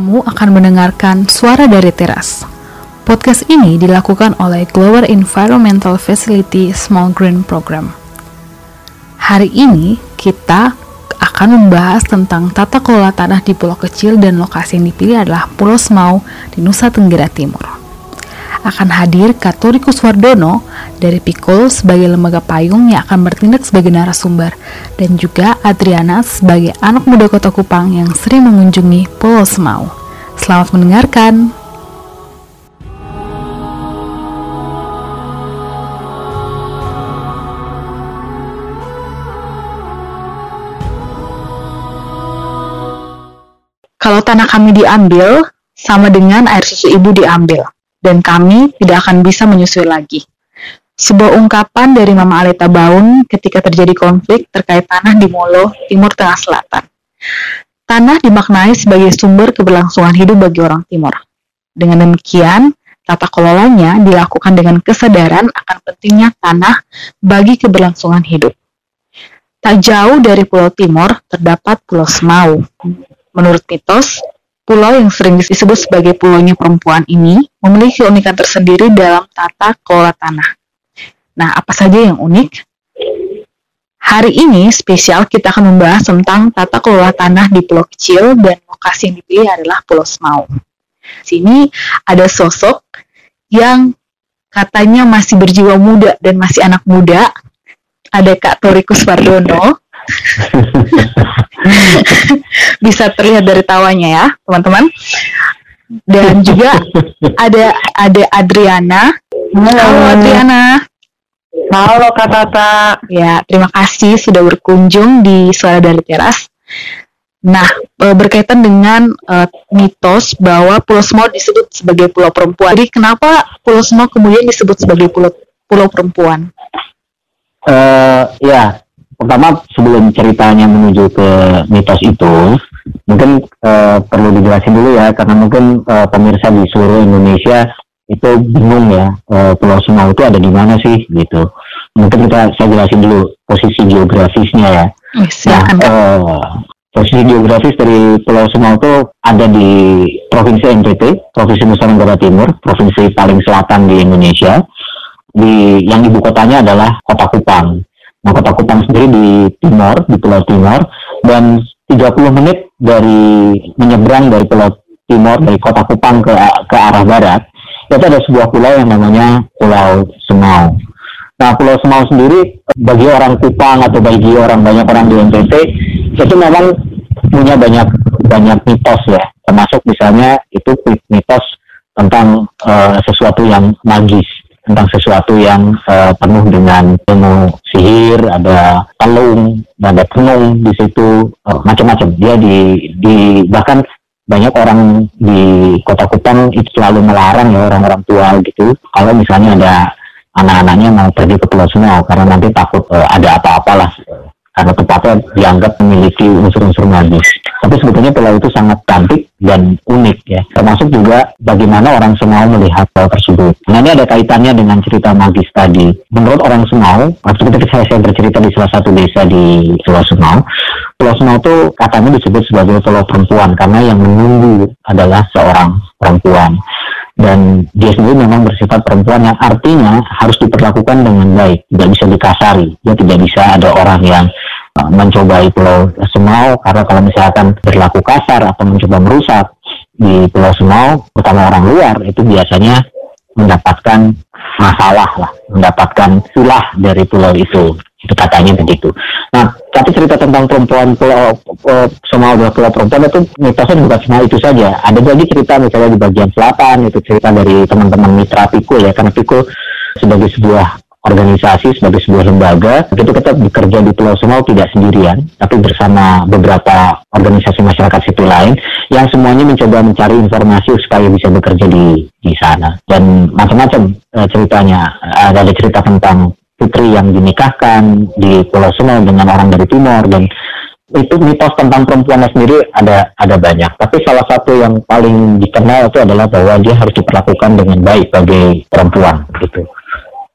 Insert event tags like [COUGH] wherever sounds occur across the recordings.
Kamu akan mendengarkan suara dari teras. Podcast ini dilakukan oleh Glower Environmental Facility Small Green Program. Hari ini kita akan membahas tentang tata kelola tanah di pulau kecil dan lokasi yang dipilih adalah Pulau Semau di Nusa Tenggara Timur akan hadir Katorikus Wardono dari Pikul sebagai lembaga payung yang akan bertindak sebagai narasumber dan juga Adriana sebagai anak muda kota Kupang yang sering mengunjungi Pulau Semau. Selamat mendengarkan. Kalau tanah kami diambil, sama dengan air susu ibu diambil dan kami tidak akan bisa menyusui lagi. Sebuah ungkapan dari Mama Aleta Baun ketika terjadi konflik terkait tanah di Molo, Timur Tengah Selatan. Tanah dimaknai sebagai sumber keberlangsungan hidup bagi orang Timur. Dengan demikian, tata kelolanya dilakukan dengan kesadaran akan pentingnya tanah bagi keberlangsungan hidup. Tak jauh dari Pulau Timur terdapat Pulau Semau. Menurut mitos, Pulau yang sering disebut sebagai pulaunya perempuan ini memiliki keunikan tersendiri dalam tata kelola tanah. Nah, apa saja yang unik? Hari ini spesial kita akan membahas tentang tata kelola tanah di pulau kecil dan lokasi yang dipilih adalah Pulau Semau. Sini ada sosok yang katanya masih berjiwa muda dan masih anak muda. Ada Kak Torikus Wardono [LAUGHS] Bisa terlihat dari tawanya ya, teman-teman. Dan juga ada ada Adriana. Halo, Halo Adriana. Halo Kak Tata. Ya, terima kasih sudah berkunjung di Suara dari Teras. Nah, e, berkaitan dengan uh, mitos bahwa Pulau Semau disebut sebagai pulau perempuan. Jadi kenapa Pulau Semau kemudian disebut sebagai pulau pulau perempuan? Uh, ya, pertama sebelum ceritanya menuju ke mitos itu mungkin uh, perlu dijelasin dulu ya karena mungkin uh, pemirsa di seluruh Indonesia itu bingung ya uh, Pulau Semau itu ada di mana sih gitu. Mungkin kita saya jelasin dulu posisi geografisnya ya. Nah, uh, posisi geografis dari Pulau Semau itu ada di provinsi NTT provinsi Nusa Tenggara Timur provinsi paling selatan di Indonesia. Di yang ibu kotanya adalah Kota Kupang. Nah, kota Kupang sendiri di timur, di Pulau Timur, dan 30 menit dari menyeberang dari Pulau Timur, dari kota Kupang ke, ke arah barat, itu ada sebuah pulau yang namanya Pulau Semau. Nah, Pulau Semau sendiri, bagi orang Kupang atau bagi orang banyak orang di NTT, itu memang punya banyak banyak mitos ya, termasuk misalnya itu mitos tentang uh, sesuatu yang magis tentang sesuatu yang uh, penuh dengan penuh sihir, ada telung, ada tenung di situ, uh, macam-macam. Dia di, di bahkan banyak orang di kota Kupang itu selalu melarang ya orang-orang tua gitu kalau misalnya ada anak-anaknya mau pergi ke Pulau Semau karena nanti takut uh, ada apa-apalah karena tempatnya dianggap memiliki unsur-unsur magis. Tapi sebetulnya pulau itu sangat cantik dan unik ya. Termasuk juga bagaimana orang Semau melihat pulau tersebut. Nah ini ada kaitannya dengan cerita magis tadi. Menurut orang Semau, waktu kita saya, saya bercerita di salah satu desa di Pulau Semau, Semau itu katanya disebut sebagai pulau perempuan karena yang menunggu adalah seorang perempuan dan dia sendiri memang bersifat perempuan yang artinya harus diperlakukan dengan baik, tidak bisa dikasari. Dia tidak bisa ada orang yang uh, mencobai Pulau Semau karena kalau misalkan berlaku kasar atau mencoba merusak di Pulau Semau, terutama orang luar itu biasanya mendapatkan masalah lah, mendapatkan sulah dari pulau itu itu katanya begitu. Nah, tapi cerita tentang perempuan pulau uh, semua pulau perempuan itu mitosnya bukan cuma itu saja. Ada lagi cerita misalnya di bagian selatan itu cerita dari teman-teman mitra Pikul ya, karena Pikul sebagai sebuah organisasi sebagai sebuah lembaga itu kita bekerja di Pulau Semau tidak sendirian tapi bersama beberapa organisasi masyarakat sipil lain yang semuanya mencoba mencari informasi supaya bisa bekerja di di sana dan macam-macam uh, ceritanya ada cerita tentang putri yang dinikahkan di Pulau Semau dengan orang dari timur dan itu mitos tentang perempuannya sendiri ada ada banyak. Tapi salah satu yang paling dikenal itu adalah bahwa dia harus diperlakukan dengan baik bagi perempuan gitu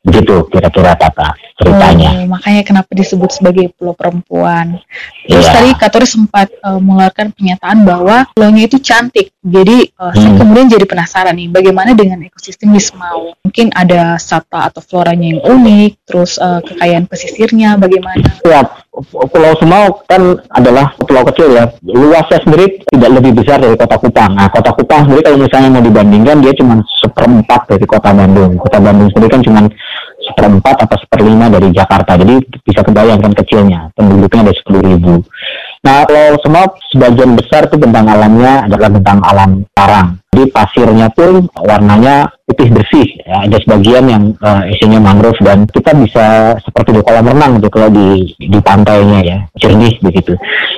Begitu kira-kira Tata ceritanya. Oh, makanya kenapa disebut sebagai pulau perempuan. Terus yeah. tadi Katori sempat uh, mengeluarkan pernyataan bahwa pulaunya itu cantik. Jadi uh, hmm. saya kemudian jadi penasaran nih, bagaimana dengan ekosistem di Semau? Mungkin ada sata atau floranya yang unik, terus uh, kekayaan pesisirnya bagaimana? Ya, Pulau Semau kan adalah pulau kecil ya. Luasnya sendiri tidak lebih besar dari Kota Kupang. Nah, Kota Kupang sendiri kalau misalnya mau dibandingkan dia cuma seperempat dari Kota Bandung. Kota Bandung sendiri kan cuma seperempat atau seperlima dari Jakarta. Jadi bisa kebayangkan kecilnya, penduduknya ada sepuluh ribu. Nah, kalau semua sebagian besar itu bentang alamnya adalah bentang alam karang. Jadi pasirnya pun warnanya putih bersih. Ya. Ada sebagian yang uh, isinya mangrove dan kita bisa seperti di kolam renang gitu kalau di di pantainya ya, jernih begitu.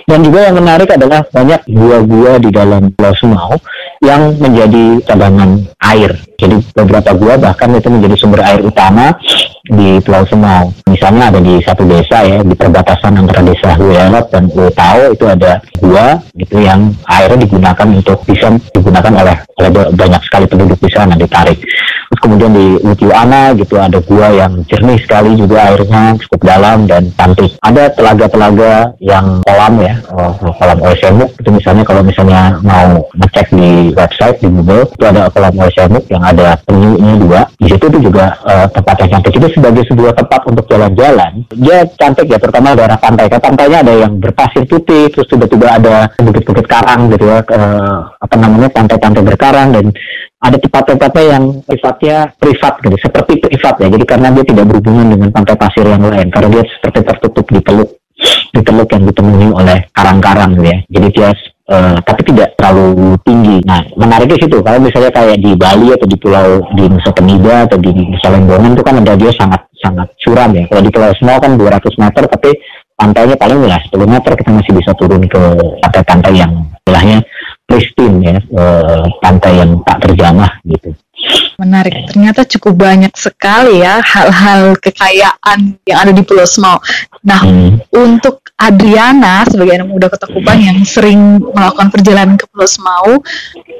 Dan juga yang menarik adalah banyak gua-gua di dalam Pulau Sumau yang menjadi cadangan air. Jadi beberapa gua bahkan itu menjadi sumber air utama di Pulau Semau. Misalnya ada di satu desa ya di perbatasan antara desa Huelot dan Utau itu ada gua gitu yang airnya digunakan untuk bisa digunakan oleh oleh banyak sekali penduduk di sana ditarik. Kemudian di Ana gitu ada gua yang jernih sekali juga airnya cukup dalam dan cantik. Ada telaga-telaga yang kolam ya, oh, kolam Oesemuk itu misalnya kalau misalnya mau ngecek di website di Google itu ada kolam Oesemuk yang ada penyunya dua. Di situ itu juga uh, tempat yang cantik itu sebagai sebuah tempat untuk jalan-jalan. Dia cantik ya terutama daerah pantai. Kan pantainya ada yang berpasir putih, terus tiba-tiba ada bukit-bukit karang gitu ya, uh, apa namanya pantai-pantai berkarang dan ada tempat-tempatnya yang sifatnya privat gitu, seperti privat ya. Jadi karena dia tidak berhubungan dengan pantai pasir yang lain, karena dia seperti tertutup di teluk di teluk yang ditemui oleh karang-karang gitu ya. Jadi dia uh, tapi tidak terlalu tinggi. Nah, menariknya situ kalau misalnya kayak di Bali atau di pulau di Nusa Penida atau di Nusa Lembongan itu kan ada dia sangat sangat curam ya. Kalau di Pulau Semau kan 200 meter tapi pantainya paling ya 10 meter kita masih bisa turun ke pantai-pantai yang istilahnya pristine ya e, pantai yang tak terjamah gitu. Menarik, ternyata cukup banyak sekali ya hal-hal kekayaan yang ada di Pulau Semau. Nah, hmm. untuk Adriana sebagai anak muda Kota Kupang yang sering melakukan perjalanan ke Pulau Semau,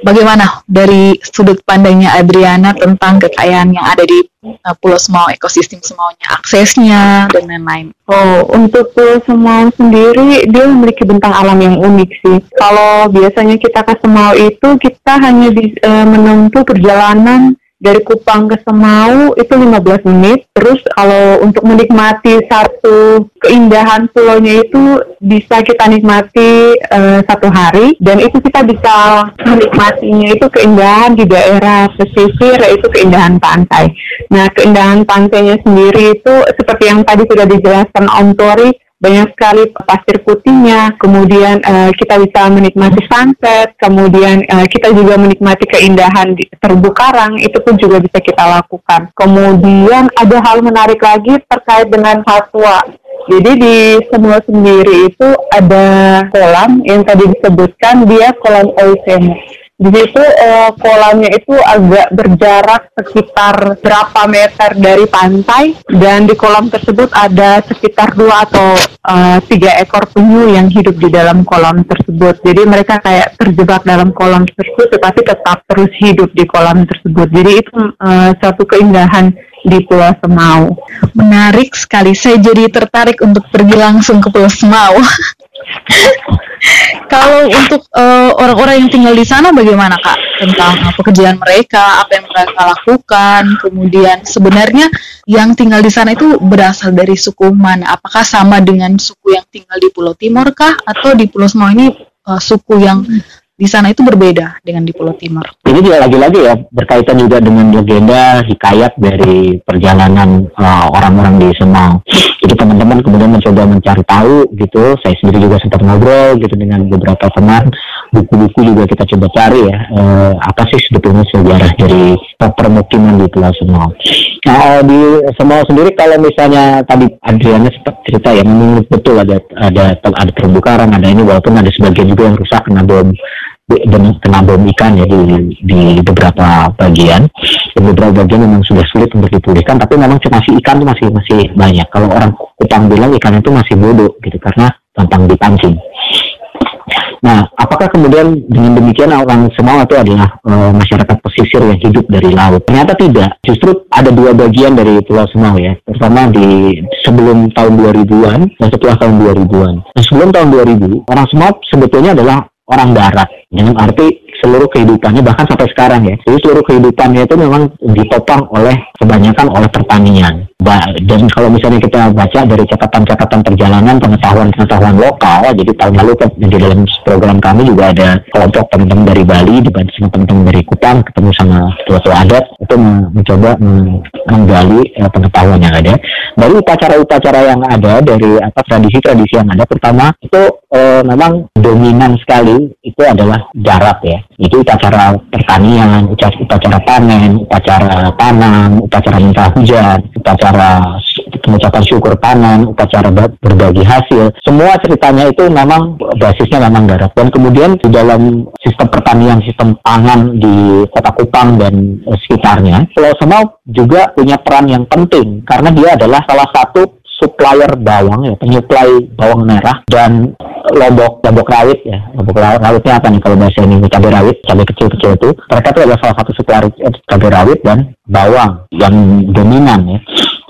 bagaimana dari sudut pandangnya Adriana tentang kekayaan yang ada di uh, Pulau Semau, ekosistem Semaunya, aksesnya dan lain-lain? Oh, untuk Pulau Semau sendiri dia memiliki bentang alam yang unik sih. Kalau biasanya kita ke Semau itu kita hanya bisa uh, menempuh perjalanan dari Kupang ke Semau itu 15 menit. Terus kalau untuk menikmati satu keindahan pulaunya itu bisa kita nikmati uh, satu hari dan itu kita bisa menikmatinya itu keindahan di daerah pesisir yaitu keindahan pantai. Nah keindahan pantainya sendiri itu seperti yang tadi sudah dijelaskan Om Tori banyak sekali pasir putihnya, kemudian uh, kita bisa menikmati sunset, kemudian uh, kita juga menikmati keindahan di terumbu karang, itu pun juga bisa kita lakukan. Kemudian ada hal menarik lagi terkait dengan fatwa. Jadi di semua sendiri itu ada kolam yang tadi disebutkan dia kolam oisemu di situ eh, kolamnya itu agak berjarak sekitar berapa meter dari pantai dan di kolam tersebut ada sekitar dua atau eh, tiga ekor penyu yang hidup di dalam kolam tersebut jadi mereka kayak terjebak dalam kolam tersebut tetapi tetap terus hidup di kolam tersebut jadi itu eh, satu keindahan di Pulau Semau. Menarik sekali, saya jadi tertarik untuk pergi langsung ke Pulau Semau. [LAUGHS] Kalau untuk uh, orang-orang yang tinggal di sana bagaimana kak tentang uh, pekerjaan mereka, apa yang mereka lakukan, kemudian sebenarnya yang tinggal di sana itu berasal dari suku mana? Apakah sama dengan suku yang tinggal di Pulau Timur kah, atau di Pulau Semau ini uh, suku yang di sana itu berbeda dengan di Pulau Timur. Ini juga lagi-lagi ya berkaitan juga dengan legenda hikayat dari perjalanan uh, orang-orang di Semau. Jadi teman-teman kemudian mencoba mencari tahu gitu. Saya sendiri juga sempat ngobrol gitu dengan beberapa teman. Buku-buku juga kita coba cari ya. Uh, apa sih sebetulnya sejarah dari permukiman di Pulau Semau. Nah di Semau sendiri kalau misalnya tadi Adriana sempat cerita ya memang betul ada ada ada ada ini walaupun ada sebagian juga yang rusak kena bom dengan kena bom ikan ya di, di beberapa bagian di beberapa bagian memang sudah sulit untuk dipulihkan tapi memang masih ikan itu masih masih banyak kalau orang Kupang bilang ikan itu masih bodoh gitu karena gampang dipancing nah apakah kemudian dengan demikian orang semua itu adalah uh, masyarakat pesisir yang hidup dari laut? Ternyata tidak. Justru ada dua bagian dari Pulau Semau ya. Pertama di sebelum tahun 2000-an dan setelah tahun 2000-an. Nah, sebelum tahun 2000, orang Semau sebetulnya adalah orang darat. Dengan arti seluruh kehidupannya bahkan sampai sekarang ya. Jadi seluruh kehidupannya itu memang ditopang oleh kebanyakan oleh pertanian. Dan kalau misalnya kita baca dari catatan-catatan perjalanan pengetahuan-pengetahuan lokal, jadi tahun lalu di dalam program kami juga ada kelompok teman-teman dari Bali, dengan teman-teman dari Kupang, ketemu sama tua-tua adat, itu mencoba menggali eh, pengetahuan yang ada. Dari upacara-upacara yang ada, dari apa tradisi-tradisi yang ada, pertama itu eh, memang dominan sekali itu adalah darat ya itu upacara pertanian, upacara panen, upacara tanam, upacara minta hujan, upacara pengucapan syukur panen, upacara berbagi hasil. Semua ceritanya itu memang basisnya memang darat. Dan kemudian di dalam sistem pertanian, sistem pangan di kota Kupang dan sekitarnya, Pulau Semau juga punya peran yang penting karena dia adalah salah satu supplier bawang ya, penyuplai bawang merah dan lombok lombok rawit ya. Lombok rawitnya apa nih kalau bahasa ini cabai rawit, cabai kecil-kecil itu. Mereka itu adalah salah satu supplier eh, cabai rawit dan bawang yang dominan ya.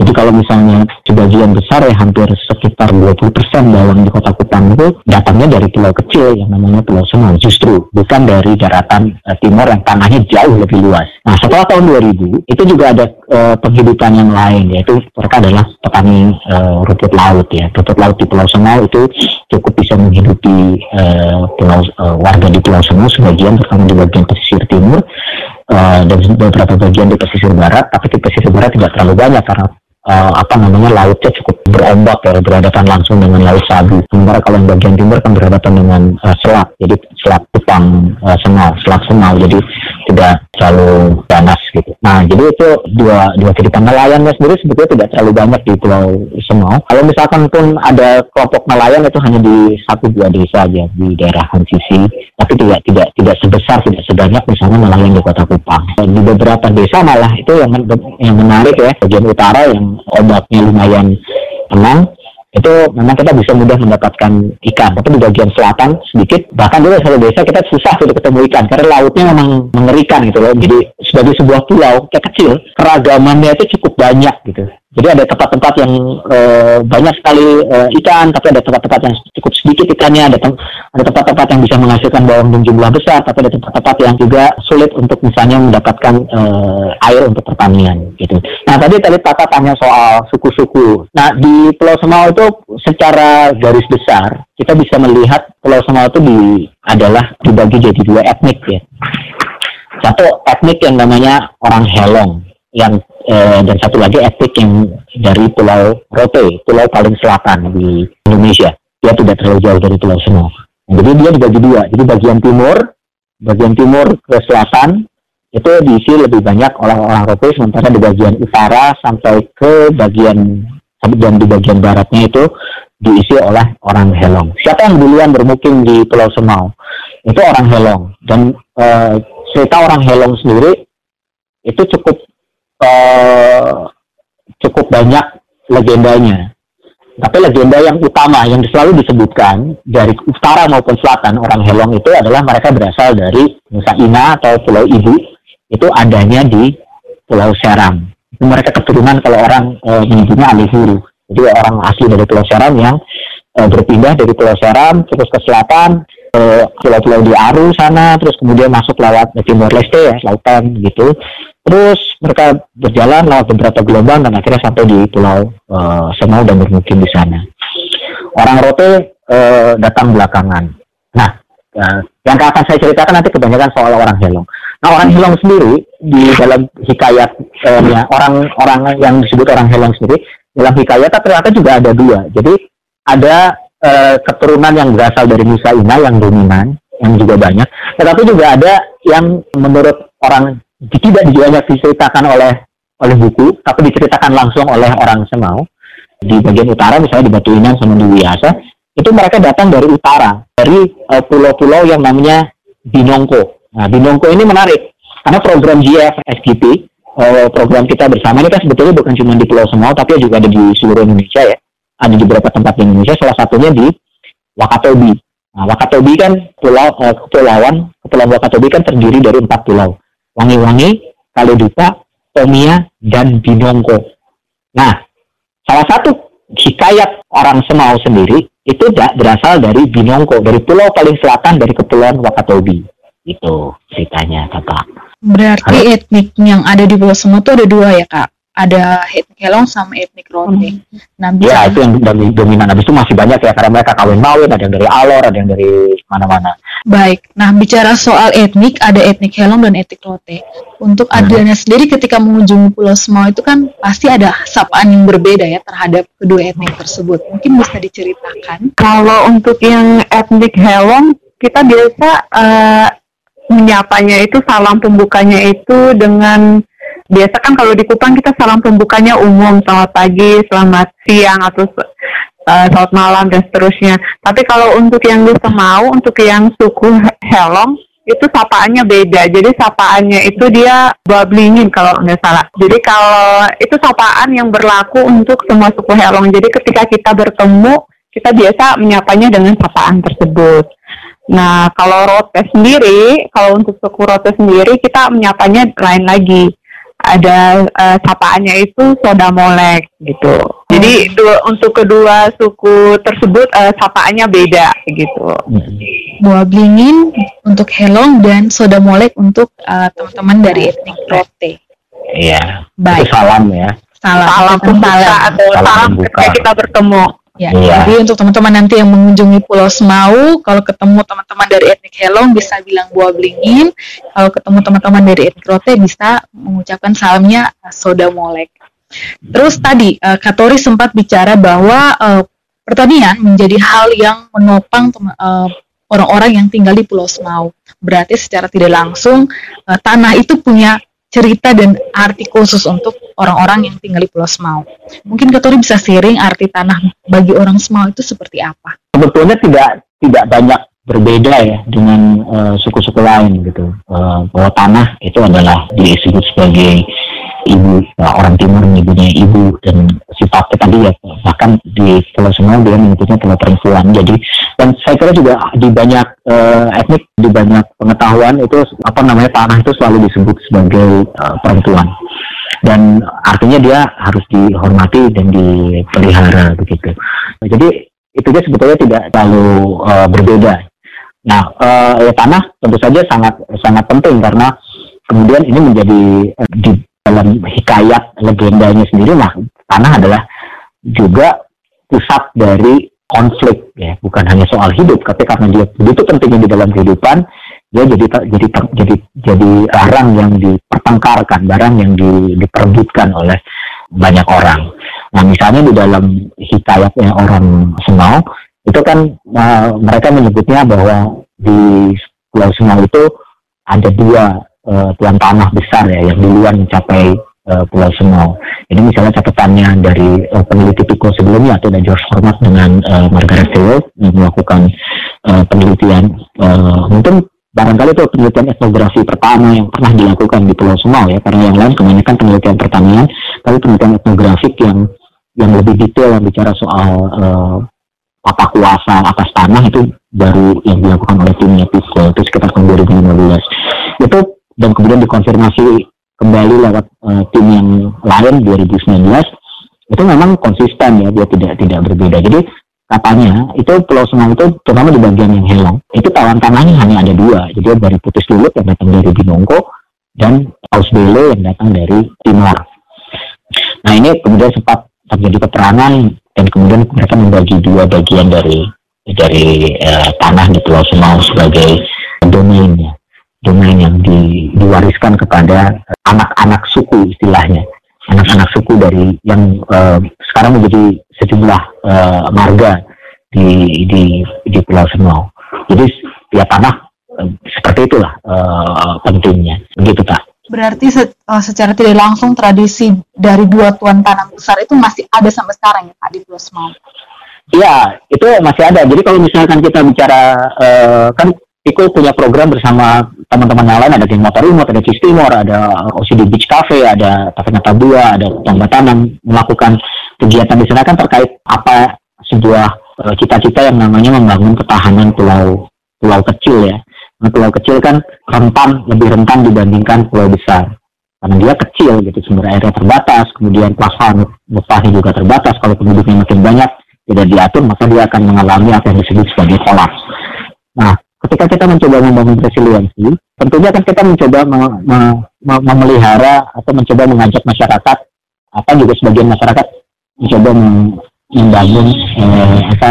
Jadi kalau misalnya sebagian besar ya hampir sekitar 20% bawang di kota Kupang itu datangnya dari pulau kecil yang namanya Pulau Semau justru bukan dari daratan uh, timur yang tanahnya jauh lebih luas. Nah setelah tahun 2000 itu juga ada uh, penghidupan yang lain yaitu mereka adalah petani uh, rumput laut ya. Rumput laut di Pulau Semau itu cukup bisa menghidupi uh, pulau uh, warga di Pulau Semau sebagian terutama di bagian pesisir timur uh, dan beberapa bagian di pesisir barat, tapi di pesisir barat tidak terlalu banyak karena uh, apa namanya lautnya cukup berombak ya berhadapan langsung dengan laut Sabu. Sementara kalau yang bagian timur kan berhadapan dengan uh, selat, jadi selat Kupang uh, selat Sengal, jadi tidak terlalu panas gitu. Nah jadi itu dua dua kehidupan nelayannya sendiri sebetulnya tidak terlalu banyak di Pulau Sengal. Kalau misalkan pun ada kelompok nelayan itu hanya di satu dua desa aja di daerah Hansisi, tapi tidak tidak tidak sebesar tidak sebanyak misalnya nelayan di Kota Kupang. Di beberapa desa malah itu yang yang menarik ya bagian utara yang ombaknya lumayan tenang itu memang kita bisa mudah mendapatkan ikan. Tapi di bagian selatan sedikit bahkan di satu desa kita susah untuk ketemu ikan karena lautnya memang mengerikan gitu loh. Jadi sebagai sebuah pulau kayak kecil keragamannya itu cukup banyak gitu jadi ada tempat-tempat yang e, banyak sekali e, ikan, tapi ada tempat-tempat yang cukup sedikit ikannya. Ada ada tempat-tempat yang bisa menghasilkan bawang dengan jumlah besar, tapi ada tempat-tempat yang juga sulit untuk misalnya mendapatkan e, air untuk pertanian. Gitu. Nah tadi tadi Tata tanya soal suku-suku. Nah di Pulau Semau itu secara garis besar kita bisa melihat Pulau Semau itu di adalah dibagi jadi dua etnik ya. Satu etnik yang namanya orang Helong yang eh, dan satu lagi etnik yang dari Pulau Rote, pulau paling selatan di Indonesia. Dia tidak terlalu jauh dari Pulau Semau. Jadi dia dibagi dua. Jadi bagian timur, bagian timur ke selatan itu diisi lebih banyak oleh orang Rote, sementara di bagian utara sampai ke bagian dan di bagian baratnya itu diisi oleh orang Helong. Siapa yang duluan bermukim di Pulau Semau? Itu orang Helong. Dan uh, cerita orang Helong sendiri itu cukup uh, cukup banyak legendanya. Tapi legenda yang utama yang selalu disebutkan dari utara maupun selatan orang Helong itu adalah mereka berasal dari Nusa Ina atau Pulau Ibu itu adanya di Pulau Seram. Mereka keturunan kalau orang e, menyebutnya Alihuru. Jadi orang asli dari Pulau Seram yang e, berpindah dari Pulau Seram terus ke selatan pulau-pulau di Aru sana, terus kemudian masuk lewat Timor Leste ya, lautan gitu. Terus mereka berjalan lewat beberapa gelombang dan akhirnya sampai di Pulau uh, Semau dan bermukim di sana. Orang Rote uh, datang belakangan. Nah, uh, yang akan saya ceritakan nanti kebanyakan soal orang Helong. Nah, orang Helong sendiri di dalam hikayat uh, ya, orang-orang yang disebut orang Helong sendiri dalam hikayat ternyata juga ada dua. Jadi ada uh, keturunan yang berasal dari Nusa Ina yang dominan, yang juga banyak. Tetapi juga ada yang menurut orang tidak banyak diceritakan oleh oleh buku, tapi diceritakan langsung oleh orang Semau di bagian utara, misalnya di Batu Inan sama di Wiasa, itu mereka datang dari utara, dari uh, pulau-pulau yang namanya Binongko. Nah, Binongko ini menarik karena program GF SGP, uh, program kita bersama ini kan sebetulnya bukan cuma di Pulau Semau, tapi juga ada di seluruh Indonesia ya. Ada di beberapa tempat di Indonesia, salah satunya di Wakatobi. Nah, Wakatobi kan pulau uh, kepulauan, kepulauan Wakatobi kan terdiri dari empat pulau. Wangi-Wangi, Kaledupa, Tomia, dan Binongko. Nah, salah satu hikayat orang Semau sendiri itu berasal dari Binongko, dari pulau paling selatan dari kepulauan Wakatobi. Itu ceritanya, kakak. Berarti Halo? etnik yang ada di Pulau Semau itu ada dua ya, Kak? Ada etnik Helong sama etnik Rote. Hmm. Nah, bisa ya itu yang dominan. Habis itu masih banyak ya karena mereka kawin mawin, ada yang dari Alor, ada yang dari mana-mana. Baik. Nah, bicara soal etnik, ada etnik Helong dan etnik Rote. Untuk hmm. Adriana sendiri ketika mengunjungi Pulau Semau itu kan pasti ada sapaan yang berbeda ya terhadap kedua etnik tersebut. Mungkin bisa diceritakan. Kalau untuk yang etnik Helong, kita biasa uh, menyapanya itu salam pembukanya itu dengan biasa kan kalau di Kupang kita salam pembukanya umum selamat pagi, selamat siang atau uh, selamat malam dan seterusnya. Tapi kalau untuk yang di Semau, untuk yang suku Helong itu sapaannya beda. Jadi sapaannya itu dia bablingin kalau nggak salah. Jadi kalau itu sapaan yang berlaku untuk semua suku Helong. Jadi ketika kita bertemu, kita biasa menyapanya dengan sapaan tersebut. Nah, kalau rote sendiri, kalau untuk suku rote sendiri, kita menyapanya lain lagi ada uh, sapaannya itu soda molek gitu. Jadi hmm. dua, untuk kedua suku tersebut uh, sapaannya beda gitu. Buah blingin untuk Helong dan soda molek untuk uh, teman-teman dari etnik Rote. Iya. Baik. Itu salam ya. Salam. Salam salam atau salam, salam ketika kita bertemu. Ya, iya. jadi untuk teman-teman nanti yang mengunjungi Pulau Semau, kalau ketemu teman-teman dari etnik Helong bisa bilang buah blingin, kalau ketemu teman-teman dari etnik Rote bisa mengucapkan salamnya uh, soda molek. Terus tadi uh, Katori sempat bicara bahwa uh, pertanian menjadi hal yang menopang uh, orang-orang yang tinggal di Pulau Semau. Berarti secara tidak langsung uh, tanah itu punya cerita dan arti khusus untuk orang-orang yang tinggal di Pulau Semau. Mungkin Katori bisa sharing arti tanah bagi orang Semau itu seperti apa? Sebetulnya tidak tidak banyak berbeda ya dengan uh, suku-suku lain gitu. Uh, bahwa tanah itu adalah disebut sebagai ibu uh, orang timur menyebutnya ibu dan sifatnya tadi ya bahkan di Pulau Semau dia menyebutnya Pulau perempuan. Jadi dan saya kira juga di banyak uh, etnik di banyak pengetahuan itu apa namanya tanah itu selalu disebut sebagai uh, perempuan dan artinya dia harus dihormati dan dipelihara begitu. Jadi itu dia sebetulnya tidak terlalu uh, berbeda. Nah, uh, ya tanah tentu saja sangat sangat penting karena kemudian ini menjadi di dalam hikayat legendanya sendiri, nah tanah adalah juga pusat dari konflik ya. Bukan hanya soal hidup tapi karena dia begitu pentingnya di dalam kehidupan dia jadi jadi jadi jadi barang yang dipertengkarkan barang yang di, diperebutkan oleh banyak orang. Nah misalnya di dalam hikayatnya orang Semau itu kan uh, mereka menyebutnya bahwa di Pulau Semau itu ada dua uh, tuan tanah besar ya yang duluan mencapai uh, Pulau Semau. Ini misalnya catatannya dari uh, peneliti Pico sebelumnya atau dari George Hormat dengan uh, Margaret Field yang melakukan uh, penelitian uh, mungkin barangkali itu penelitian etnografi pertama yang pernah dilakukan di Pulau Semau ya karena yang lain kebanyakan penelitian pertanian tapi penelitian etnografik yang yang lebih detail yang bicara soal uh, kuasa atas tanah itu baru yang dilakukan oleh timnya Pico itu sekitar tahun 2015 itu dan kemudian dikonfirmasi kembali lewat uh, tim yang lain 2019 itu memang konsisten ya dia tidak tidak berbeda. Jadi katanya itu Pulau Semang itu terutama di bagian yang Helong itu tawan tanahnya hanya ada dua. Jadi dari Putus Lulut yang datang dari Binongko dan Paus Bele yang datang dari Timor. Nah ini kemudian sempat terjadi peperangan dan kemudian mereka membagi dua bagian dari dari uh, tanah di Pulau Semau sebagai domainnya domain yang di, diwariskan kepada anak-anak suku istilahnya anak-anak suku dari yang uh, sekarang menjadi sejumlah uh, marga di di di Pulau Semau. Jadi ya tanah uh, seperti itulah uh, pentingnya. Begitu tak? Berarti se uh, secara tidak langsung tradisi dari dua tuan tanah besar itu masih ada sampai sekarang ya Pak di Pulau Semau. Iya, itu masih ada. Jadi kalau misalkan kita bicara uh, kan Piko punya program bersama teman-teman yang lain, ada Geng Motor Imut, ada Cis Timor, ada OCD Beach Cafe, ada Tafe Tabua, ada Tongga Tanam, melakukan kegiatan di sana kan terkait apa sebuah uh, cita-cita yang namanya membangun ketahanan pulau pulau kecil ya. Nah, pulau kecil kan rentan lebih rentan dibandingkan pulau besar. Karena dia kecil gitu sumber airnya terbatas kemudian plasma mutahnya juga terbatas. Kalau penduduknya makin banyak tidak diatur maka dia akan mengalami apa yang disebut sebagai kolaps. Nah ketika kita mencoba membangun resiliensi tentunya kan kita mencoba me me me memelihara atau mencoba mengajak masyarakat apa juga sebagian masyarakat mencoba membangun eh, apa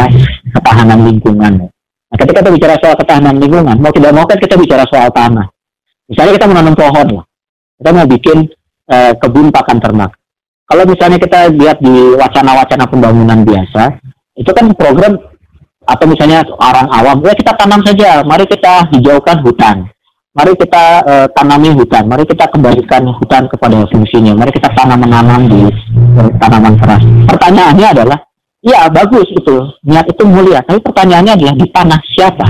ketahanan lingkungan nah ketika kita bicara soal ketahanan lingkungan mau tidak mau kan kita bicara soal tanah misalnya kita menanam pohon lah kita mau bikin uh, kebun pakan ternak. Kalau misalnya kita lihat di wacana-wacana pembangunan biasa, itu kan program atau misalnya orang awam, ya kita tanam saja, mari kita hijaukan hutan, mari kita uh, tanami hutan, mari kita kembalikan hutan kepada fungsinya, mari kita tanam menanam di uh, tanaman keras. Pertanyaannya adalah, ya bagus itu, niat itu mulia, tapi pertanyaannya adalah di tanah siapa?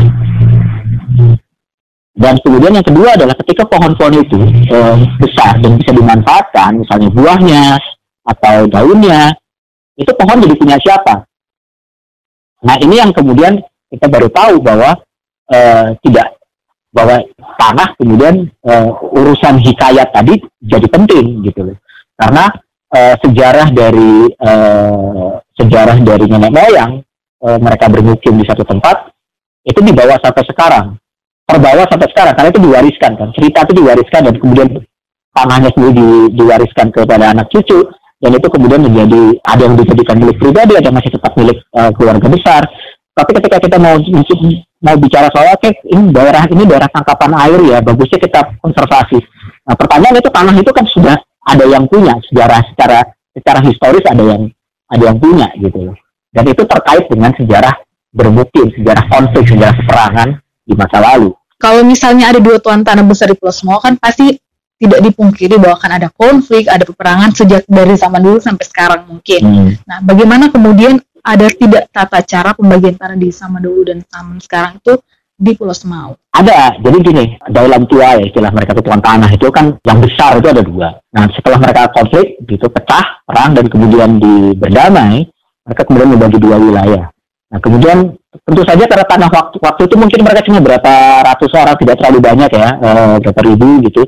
Dan kemudian yang kedua adalah ketika pohon-pohon itu eh, besar dan bisa dimanfaatkan, misalnya buahnya atau daunnya, itu pohon jadi punya siapa? Nah ini yang kemudian kita baru tahu bahwa eh, tidak bahwa tanah kemudian eh, urusan hikayat tadi jadi penting gitu loh. Karena eh, sejarah dari eh, sejarah dari nenek moyang eh, mereka bermukim di satu tempat itu dibawa sampai sekarang. Terbawa sampai sekarang karena itu diwariskan kan. Cerita itu diwariskan dan kemudian tanahnya sendiri di, diwariskan kepada anak cucu dan itu kemudian menjadi ada yang dijadikan milik pribadi ada yang masih tetap milik uh, keluarga besar. Tapi ketika kita mau mau bicara soal oke okay, ini daerah ini daerah tangkapan air ya bagusnya kita konservasi. Nah pertanyaan itu tanah itu kan sudah ada yang punya sejarah secara secara historis ada yang ada yang punya gitu dan itu terkait dengan sejarah bermukim sejarah konflik sejarah peperangan di masa lalu. Kalau misalnya ada dua tuan tanah besar di Pulau Semua kan pasti tidak dipungkiri bahwa akan ada konflik, ada peperangan sejak dari zaman dulu sampai sekarang mungkin. Hmm. Nah, bagaimana kemudian ada tidak tata cara pembagian tanah di zaman dulu dan zaman sekarang itu di Pulau Semau? Ada, jadi gini, dalam tua ya istilah mereka itu tuan tanah itu kan yang besar itu ada dua. Nah setelah mereka konflik gitu pecah perang dan kemudian di berdamai, mereka kemudian membagi dua wilayah. Nah kemudian tentu saja karena tanah waktu, waktu itu mungkin mereka cuma berapa ratus orang tidak terlalu banyak ya uh, berapa ribu gitu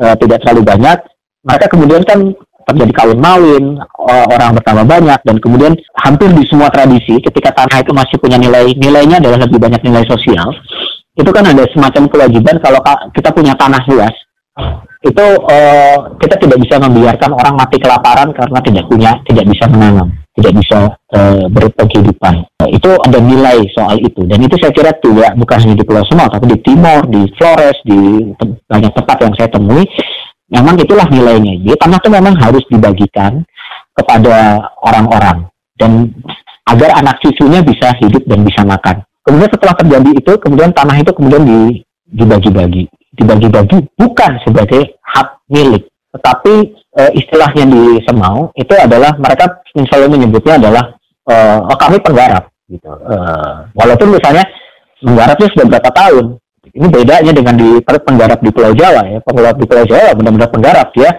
uh, tidak terlalu banyak mereka kemudian kan terjadi kawin mawin orang bertambah banyak dan kemudian hampir di semua tradisi ketika tanah itu masih punya nilai nilainya adalah lebih banyak nilai sosial itu kan ada semacam kewajiban kalau kita punya tanah luas. Itu uh, kita tidak bisa membiarkan orang mati kelaparan karena tidak punya tidak bisa menanam tidak bisa uh, berkehidupan. Nah, itu ada nilai soal itu dan itu saya kira tidak bukan hanya di Pulau Semau tapi di Timor, di Flores, di banyak tempat yang saya temui memang itulah nilainya. Jadi tanah itu memang harus dibagikan kepada orang-orang dan agar anak cucunya bisa hidup dan bisa makan. Kemudian setelah terjadi itu, kemudian tanah itu kemudian dibagi-bagi, dibagi-bagi bukan sebagai hak milik, tetapi e, istilahnya di Semau itu adalah mereka selalu menyebutnya adalah e, oh, kami penggarap gitu. E, walaupun misalnya menggarap itu sudah berapa tahun. Ini bedanya dengan di penggarap di Pulau Jawa ya. Penggarap di Pulau Jawa benar-benar penggarap ya.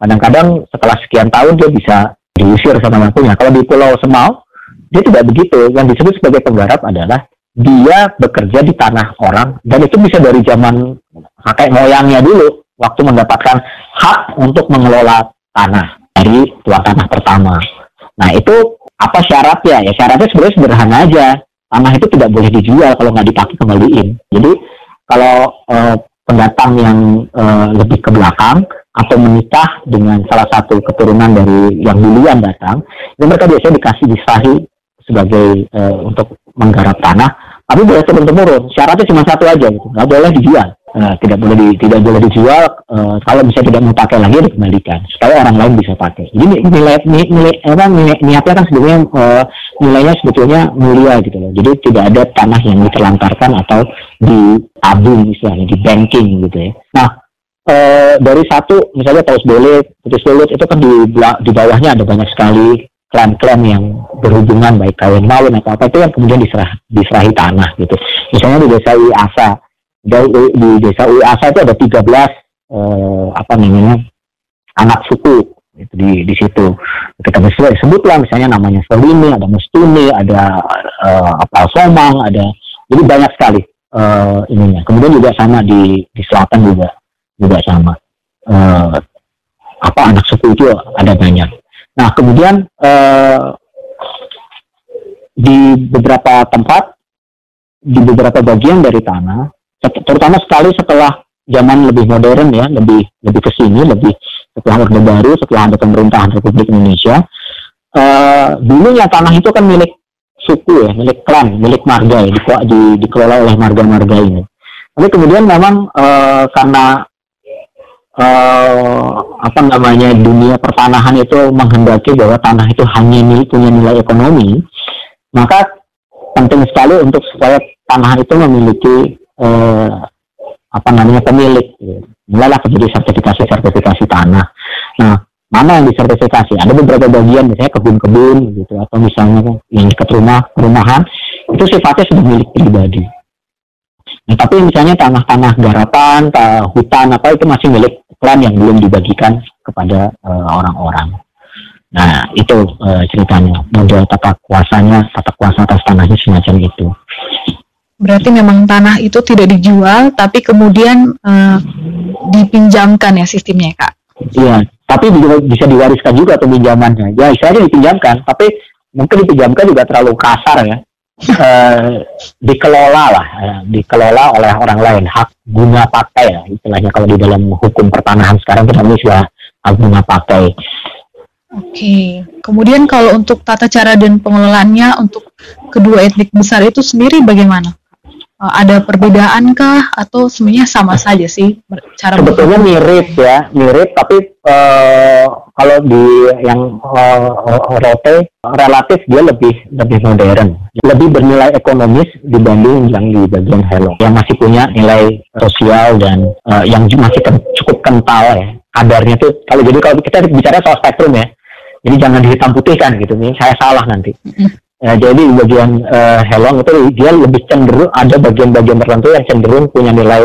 Kadang-kadang setelah sekian tahun dia bisa diusir sama yang. Kalau di Pulau Semau dia tidak begitu. Yang disebut sebagai penggarap adalah dia bekerja di tanah orang dan itu bisa dari zaman kakek moyangnya dulu waktu mendapatkan hak untuk mengelola tanah dari tuan tanah pertama. Nah itu apa syaratnya? Ya syaratnya sebenarnya sederhana aja. Tanah itu tidak boleh dijual kalau nggak dipakai kembaliin. Jadi kalau eh, pendatang yang eh, lebih ke belakang atau menikah dengan salah satu keturunan dari yang duluan datang, itu mereka biasanya dikasih disahi sebagai eh, untuk menggarap tanah, tapi boleh turun temurun. Syaratnya cuma satu aja, gitu. nggak boleh dijual. Uh, tidak boleh di, tidak boleh dijual uh, kalau bisa tidak mau pakai lagi dikembalikan. Supaya orang lain bisa pakai. Jadi nilai nilai apa nilai niatnya kan sebetulnya uh, nilainya sebetulnya mulia gitu loh. Jadi tidak ada tanah yang diterlantarkan atau ditabung istilahnya di banking gitu ya. Nah uh, dari satu misalnya paus belit putus itu kan di di bawahnya ada banyak sekali klan-klan yang berhubungan baik kawin maupun atau apa itu yang kemudian diserah diserahi tanah gitu. Misalnya di desa Asa di, di desa Ui Asa itu ada 13 eh, apa namanya anak suku itu di di situ. Kita bisa sebutlah misalnya namanya Selini ada Mustuni ada uh, apa Somang ada jadi banyak sekali uh, ininya. Kemudian juga sama di di selatan juga juga sama. Uh, apa anak suku itu ada banyak nah kemudian uh, di beberapa tempat di beberapa bagian dari tanah terutama sekali setelah zaman lebih modern ya lebih lebih ke sini lebih setelah Orde Baru, setelah ada pemerintahan Republik Indonesia, uh, dulunya tanah itu kan milik suku ya, milik klan, milik marga ya, di, di, dikelola oleh marga-marga ini. Tapi kemudian memang uh, karena uh, apa namanya dunia pertanahan itu menghendaki bahwa tanah itu hanya milik punya nilai ekonomi, maka penting sekali untuk supaya tanah itu memiliki uh, apa namanya pemilik. Mulailah terjadi sertifikasi-sertifikasi tanah. Nah, mana yang disertifikasi? Ada beberapa bagian, misalnya kebun-kebun gitu, atau misalnya yang dekat rumah, perumahan, itu sifatnya sudah milik pribadi. Nah, tapi misalnya tanah-tanah garapan, hutan apa itu masih milik klan yang belum dibagikan kepada uh, orang-orang. Nah, itu uh, ceritanya. Model tata kuasanya, tata kuasa atas tanahnya semacam itu. Berarti memang tanah itu tidak dijual, tapi kemudian uh, dipinjamkan ya sistemnya, Kak? Iya, tapi bisa diwariskan juga pinjamannya. Ya, istilahnya dipinjamkan, tapi mungkin dipinjamkan juga terlalu kasar ya. Uh, dikelola lah, ya, dikelola oleh orang lain, hak guna pakai ya, istilahnya kalau di dalam hukum pertanahan sekarang kita sudah hak guna pakai. Oke, kemudian kalau untuk tata cara dan pengelolaannya untuk kedua etnik besar itu sendiri bagaimana? Uh, ada perbedaan kah? Atau sebenarnya sama saja sih cara sebetulnya mirip ya mirip. Tapi uh, kalau di yang uh, rote relatif dia lebih lebih modern. Lebih bernilai ekonomis dibanding yang di bagian hello yang masih punya nilai sosial dan uh, yang masih cukup kental ya. Kadarnya tuh kalau jadi kalau kita bicara soal spektrum ya. Jadi jangan dihitam putihkan gitu. Nih saya salah nanti Ya, jadi bagian uh, helong itu dia lebih cenderung ada bagian-bagian tertentu yang cenderung punya nilai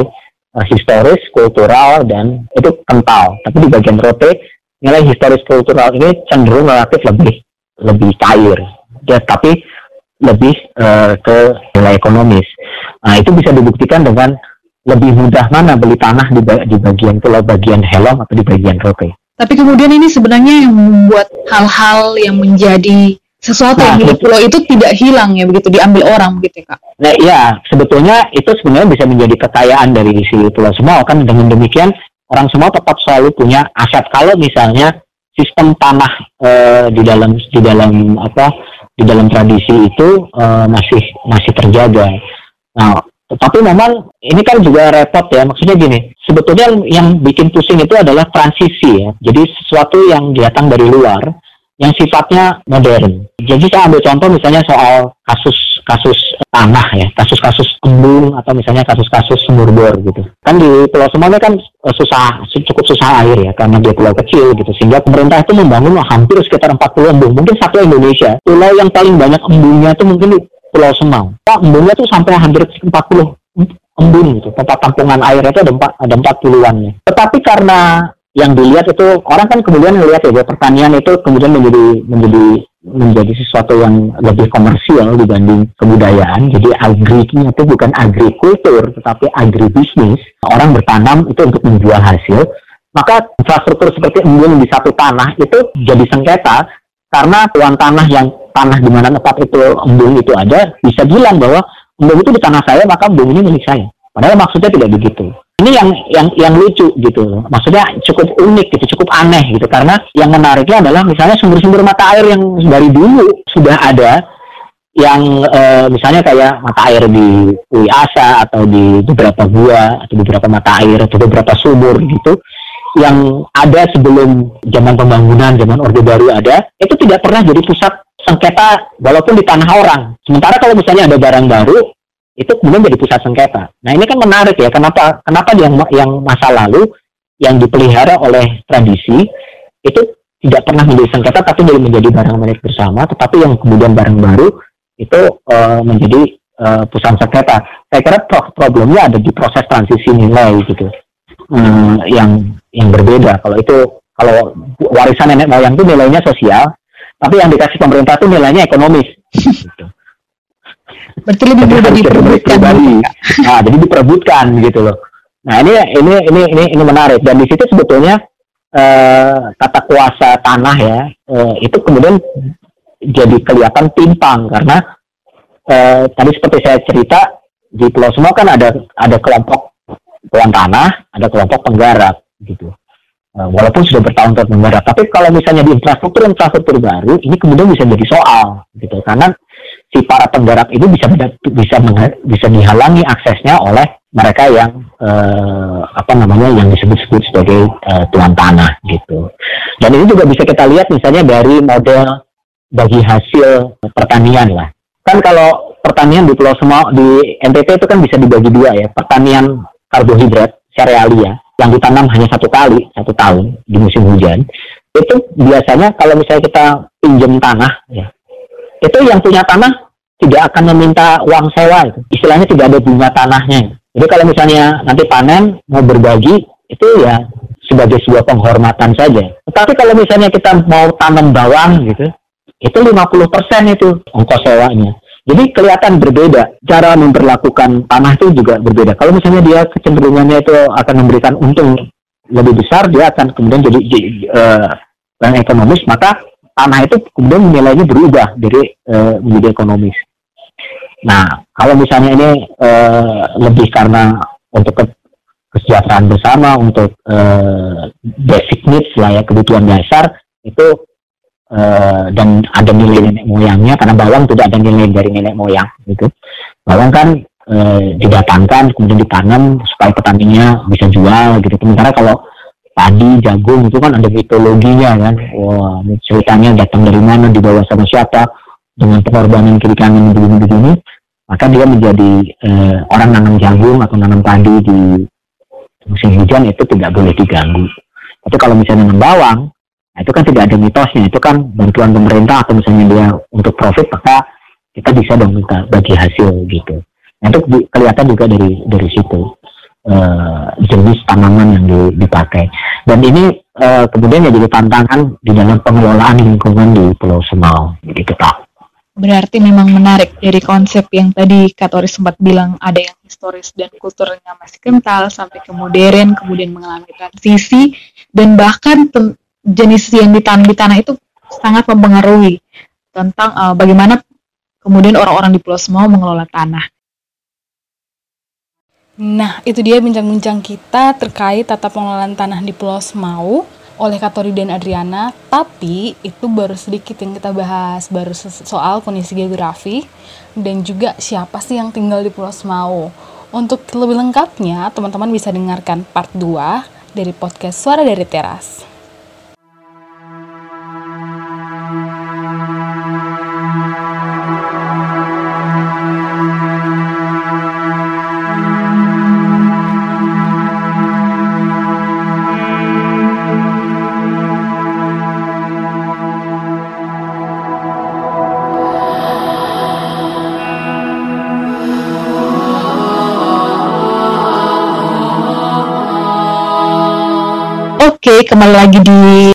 uh, historis, kultural dan itu kental. Tapi di bagian rote nilai historis kultural ini cenderung relatif lebih lebih cair. Ya, tapi lebih uh, ke nilai ekonomis. Nah, itu bisa dibuktikan dengan lebih mudah mana beli tanah di, di bagian pulau bagian helong atau di bagian rote. Tapi kemudian ini sebenarnya yang membuat hal-hal yang menjadi sesuatu nah, yang di pulau itu tidak hilang ya begitu diambil orang begitu ya kak? Nah iya sebetulnya itu sebenarnya bisa menjadi kekayaan dari si pulau semua kan dengan demikian orang semua tetap selalu punya aset kalau misalnya sistem tanah e, di dalam di dalam apa di dalam tradisi itu e, masih masih terjaga. Nah tetapi memang ini kan juga repot ya maksudnya gini sebetulnya yang bikin pusing itu adalah transisi ya jadi sesuatu yang datang dari luar yang sifatnya modern. Jadi saya ambil contoh misalnya soal kasus-kasus tanah ya, kasus-kasus embung atau misalnya kasus-kasus sumur bor gitu. Kan di Pulau Sumatera kan eh, susah, cukup susah air ya karena dia pulau kecil gitu. Sehingga pemerintah itu membangun hampir sekitar 40 embung, mungkin satu Indonesia. Pulau yang paling banyak embungnya itu mungkin di Pulau Semau. Nah, embungnya tuh sampai hampir 40 embung gitu. Tempat tampungan airnya itu ada empat ada empat puluhan Tetapi karena yang dilihat itu orang kan kemudian melihat ya bahwa pertanian itu kemudian menjadi menjadi menjadi sesuatu yang lebih komersial dibanding kebudayaan. Jadi agrinya itu bukan agrikultur tetapi agribisnis. Orang bertanam itu untuk menjual hasil. Maka infrastruktur seperti embung di satu tanah itu jadi sengketa karena tuan tanah yang tanah di mana tempat itu embung itu ada bisa bilang bahwa embung itu di tanah saya maka embung ini milik saya. Padahal maksudnya tidak begitu ini yang yang yang lucu gitu. Maksudnya cukup unik gitu cukup aneh gitu. Karena yang menariknya adalah misalnya sumber-sumber mata air yang dari dulu sudah ada yang e, misalnya kayak mata air di Ui Asa atau di beberapa gua atau beberapa mata air atau beberapa sumur gitu yang ada sebelum zaman pembangunan zaman Orde Baru ada itu tidak pernah jadi pusat sengketa walaupun di tanah orang. Sementara kalau misalnya ada barang baru itu kemudian jadi pusat sengketa. Nah ini kan menarik ya, kenapa kenapa yang yang masa lalu yang dipelihara oleh tradisi itu tidak pernah menjadi sengketa tapi jadi menjadi barang milik bersama, tetapi yang kemudian barang baru itu uh, menjadi uh, pusat sengketa. Saya kira pro problemnya ada di proses transisi nilai gitu, hmm, yang yang berbeda. Kalau itu kalau warisan nenek moyang itu nilainya sosial, tapi yang dikasih pemerintah itu nilainya ekonomis. gitu. [LAUGHS] Berarti lebih mudah diperebutkan. Nah, jadi diperebutkan gitu loh. Nah ini ini ini ini ini menarik dan di situ sebetulnya eh, tata kuasa tanah ya eh, itu kemudian jadi kelihatan timpang karena eh, tadi seperti saya cerita di Pulau Semua kan ada ada kelompok tuan tanah, ada kelompok penggarap gitu. Eh, walaupun sudah bertahun-tahun menggarap, tapi kalau misalnya di infrastruktur infrastruktur baru ini kemudian bisa jadi soal gitu karena si para penggarap ini bisa bisa bisa dihalangi aksesnya oleh mereka yang uh, apa namanya yang disebut-sebut sebagai uh, tuan tanah gitu. Dan ini juga bisa kita lihat misalnya dari model bagi hasil pertanian lah. Kan kalau pertanian di Pulau Semau di NTT itu kan bisa dibagi dua ya, pertanian karbohidrat serealia yang ditanam hanya satu kali satu tahun di musim hujan itu biasanya kalau misalnya kita pinjam tanah ya itu yang punya tanah tidak akan meminta uang sewa itu istilahnya tidak ada bunga tanahnya jadi kalau misalnya nanti panen mau berbagi itu ya sebagai sebuah penghormatan saja. Tetapi kalau misalnya kita mau tanam bawang gitu, itu 50% itu ongkos sewanya. Jadi kelihatan berbeda cara memperlakukan tanah itu juga berbeda. Kalau misalnya dia kecenderungannya itu akan memberikan untung lebih besar, dia akan kemudian jadi uh, yang ekonomis, maka tanah itu kemudian nilainya berubah dari uh, menjadi ekonomis. Nah, kalau misalnya ini uh, lebih karena untuk ke kesejahteraan bersama, untuk uh, basic needs lah ya, kebutuhan dasar, itu uh, dan ada nilai nenek moyangnya, karena bawang tidak ada nilai dari nenek moyang gitu. Bawang kan uh, didatangkan, kemudian ditanam supaya petaninya bisa jual gitu. Sementara kalau padi, jagung itu kan ada mitologinya kan. Wah, ceritanya datang dari mana, dibawa sama siapa, dengan pengorbanan kiri kanan begini-begini maka dia menjadi eh, orang nanam jagung atau nanam padi di musim hujan itu tidak boleh diganggu. Tapi kalau misalnya nanam bawang, nah itu kan tidak ada mitosnya, itu kan bantuan pemerintah atau misalnya dia untuk profit, maka kita bisa dong minta bagi hasil gitu. Nah, itu kelihatan juga dari dari situ uh, jenis tanaman yang dipakai. Dan ini uh, kemudian jadi tantangan di dalam pengelolaan lingkungan di Pulau Semau, gitu Pak. Berarti memang menarik dari konsep yang tadi Katoris sempat bilang ada yang historis dan kulturnya masih kental sampai ke modern, kemudian mengalami transisi dan bahkan jenis yang ditanam di tanah itu sangat mempengaruhi tentang uh, bagaimana kemudian orang-orang di Pulau Semau mengelola tanah. Nah, itu dia bincang-bincang kita terkait tata pengelolaan tanah di Pulau Semau oleh Katori dan Adriana, tapi itu baru sedikit yang kita bahas, baru soal kondisi geografi dan juga siapa sih yang tinggal di Pulau Semau. Untuk lebih lengkapnya, teman-teman bisa dengarkan part 2 dari podcast Suara dari Teras. Kembali lagi di